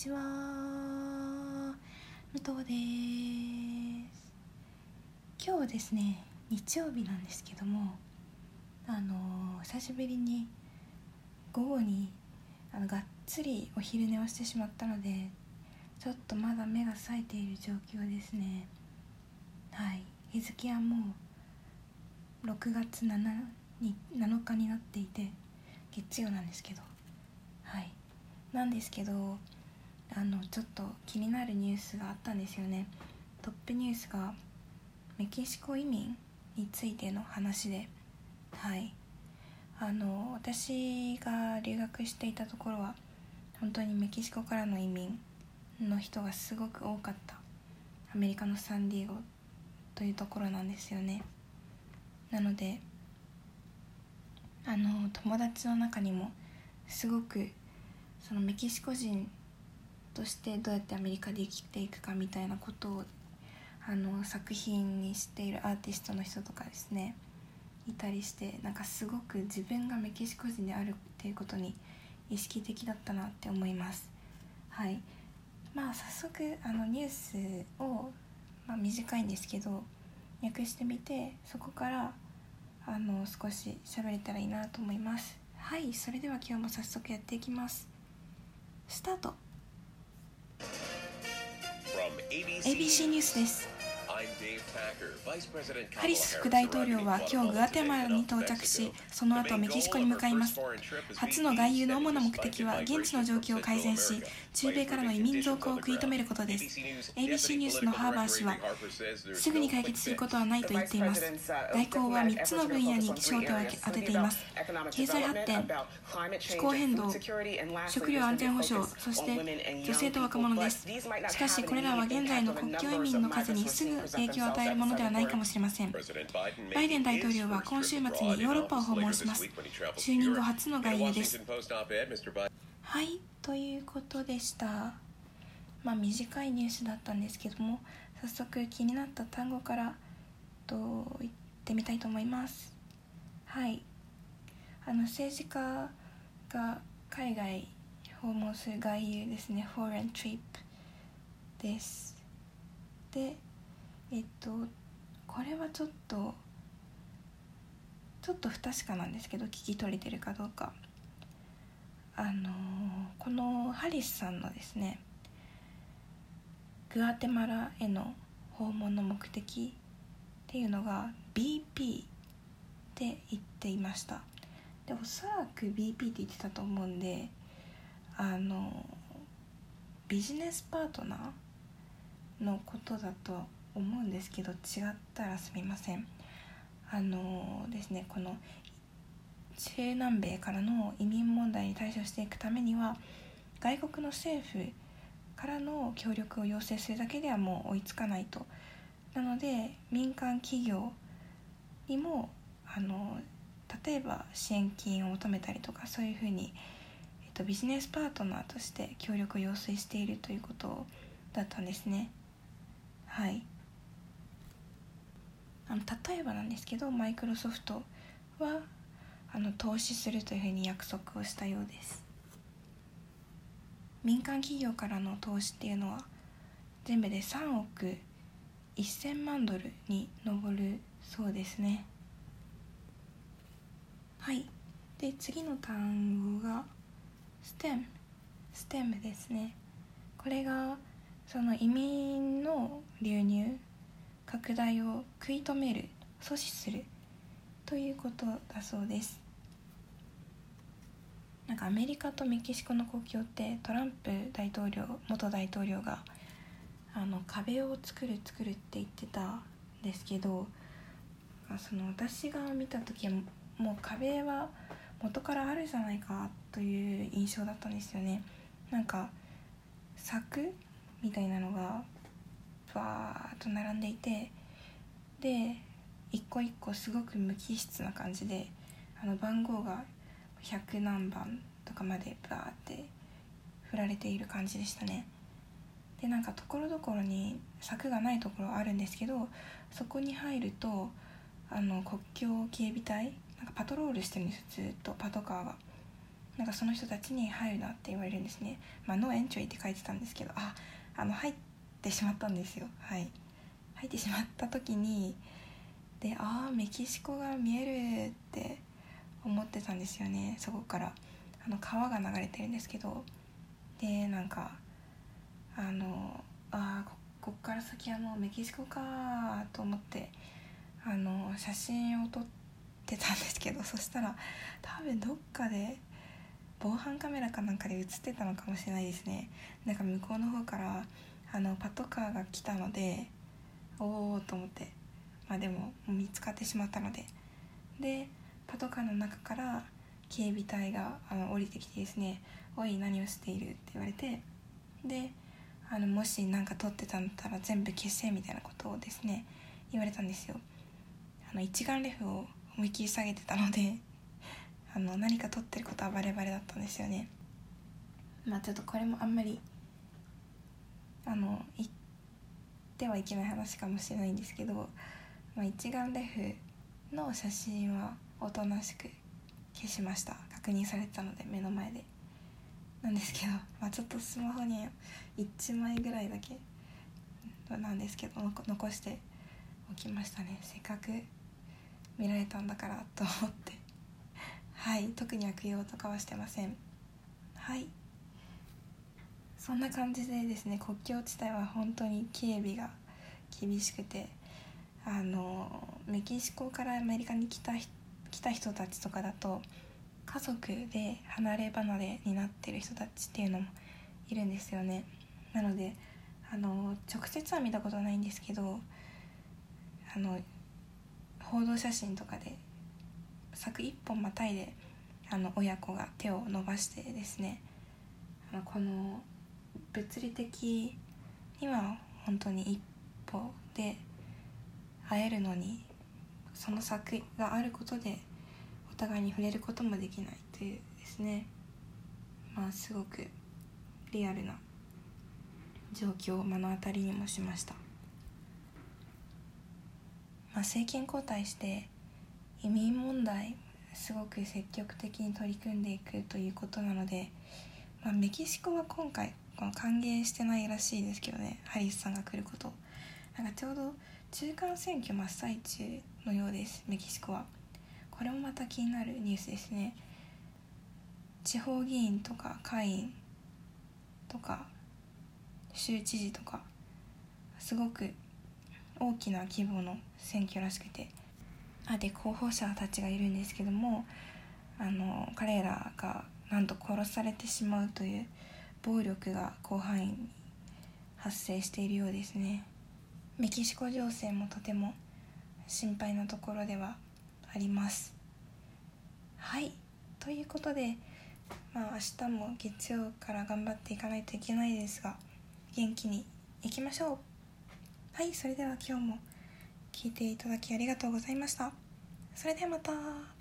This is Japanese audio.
ちは。武藤です。今日はですね日曜日なんですけどもあの久しぶりに午後にあのがっつりお昼寝をしてしまったのでちょっとまだ目が冴えている状況ですね。はい。日付はもう6月 7, に7日になっていて月曜なんですけど。はい。なんですけどあのちょっと気になるニュースがあったんですよね。トップニュースがメキシコ移民についての話で。はい。あの私が留学していたところは本当にメキシコからの移民の人がすごく多かった。アメリカのサンディエゴというところなんですよね。なのであの友達の中にもすごくそのメキシコ人としてどうやってアメリカで生きていくかみたいなことをあの作品にしているアーティストの人とかですね。いたりしてなんかすごく自分がメキシコ人であるっていうことに意識的だったなって思います。はい。まあ早速あのニュースを、まあ、短いんですけど訳してみてそこからあの少し喋れたらいいなと思います。はい。それでは今日も早速やっていきます。スタート。ABC ニュースです。ハリス副大統領は今日グアテマラに到着しその後メキシコに向かいます。初の外遊の主な目的は現地の状況を改善し中米からの移民増加を食い止めることです。ABC ニュースのハーバー氏はすぐに解決することはないと言っています。外交は3つの分野に焦点を当てています。経済発展気候変動食料安全保障そして女性と若者です。しかしこれらは現在の国境移民の数にすぐ影響を与えるものではないかもしれません。バイデン大統領は今週末にヨーロッパを訪問します。就任後初の外遊です。はいということでした。まあ短いニュースだったんですけども早速気になった単語からと言ってみたいと思います。はい。あの政治家が海外訪問する外遊ですね。Foreign trip です。でえっとこれはちょっとちょっと不確かなんですけど聞き取れてるかどうか。あのこのハリスさんのですねグアテマラへの訪問の目的っていうのが BP って言っていました。でおそらく BP って言ってたと思うんであのビジネスパートナーのことだと思うんですけど違ったらすみません。あのですねこの中南米からの移民問題に対処していくためには外国の政府からの協力を要請するだけではもう追いつかないと。なので民間企業にもあの例えば支援金を求めたりとかそういうふうに、えっと、ビジネスパートナーとして協力を要請しているということだったんですね。はい。あの例えばなんですけどマイクロソフトはあの投資するというふうに約束をしたようです。民間企業からの投資っていうのは全部で3億1000万ドルに上るそうですね。はい。で次の単語が STEM STEM ですね。これがその移民の流入拡大を食い止める阻止するということだそうです。なんかアメリカとメキシコの国境ってトランプ大統領元大統領があの壁を作る作るって言ってたんですけどその私が見た時はもう壁は元からあるじゃないかという印象だったんですよね。なんか柵みたいなのがバーッと並んでいてで一個一個すごく無機質な感じであの番号が100何番とかまでバーって振られている感じでしたね。でなんかところどころに柵がないところあるんですけどそこに入るとあの国境警備隊なんかパトロールしてるんですずっとパトカーがなんかその人たちに入るなって言われるんですね。まあノーエントリーって書いてたんですけどああの入ってしまったんですよ。はい。入ってしまった時にでああメキシコが見えるって思ってたんですよねそこから。あの川が流れてるんですけど。でなんかあのあここっから先はもうメキシコかと思ってあの写真を撮ってたんですけどそしたら多分どっかで防犯カメラかなんかで映ってたのかもしれないですね。なんか向こうの方からあのパトカーが来たのでおおと思ってまあでも見つかってしまったのででパトカーの中から警備隊があの降りてきてですね「おい何をしている?」って言われてであのもし何か撮ってたんだったら全部消せみたいなことをですね言われたんですよあの一眼レフを思いっきり下げてたのであの何か撮ってることはバレバレだったんですよねまあちょっとこれもあんまりあの言ってはいけない話かもしれないんですけど、まあ、一眼レフの写真はおとなしく消しました。確認されてたので目の前で。なんですけど、まあ、ちょっとスマホに1枚ぐらいだけなんですけど残しておきましたね。せっかく見られたんだからと思って。はい。特に悪用とかはしてません。はい。そんな感じでですね国境地帯は本当に警備が厳しくてあのメキシコからアメリカに来た来た人たちとかだと家族で離れ離れになってる人たちっていうのもいるんですよね。なのであの直接は見たことないんですけどあの報道写真とかで柵一本またいであの親子が手を伸ばしてですねあのこの物理的には本当に一歩で会えるのにその柵があることでお互いに触れることもできないというですね。まあすごくリアルな状況を目の当たりにもしました、まあ、政権交代して移民問題すごく積極的に取り組んでいくということなので、まあ、メキシコは今回この歓迎してないらしいですけどねハリスさんが来ること。なんかちょうど中間選挙真っ最中のようですメキシコは。これもまた気になるニュースですね。地方議員とか会員とか州知事とかすごく大きな規模の選挙らしくて。あで候補者たちがいるんですけどもあの彼らがなんと殺されてしまうという暴力が広範囲に発生しているようですね。メキシコ情勢もとても心配なところではあります。はい。ということでまあ明日も月曜から頑張っていかないといけないですが元気にいきましょう。はい。それでは今日も聞いていただきありがとうございました。それではまた。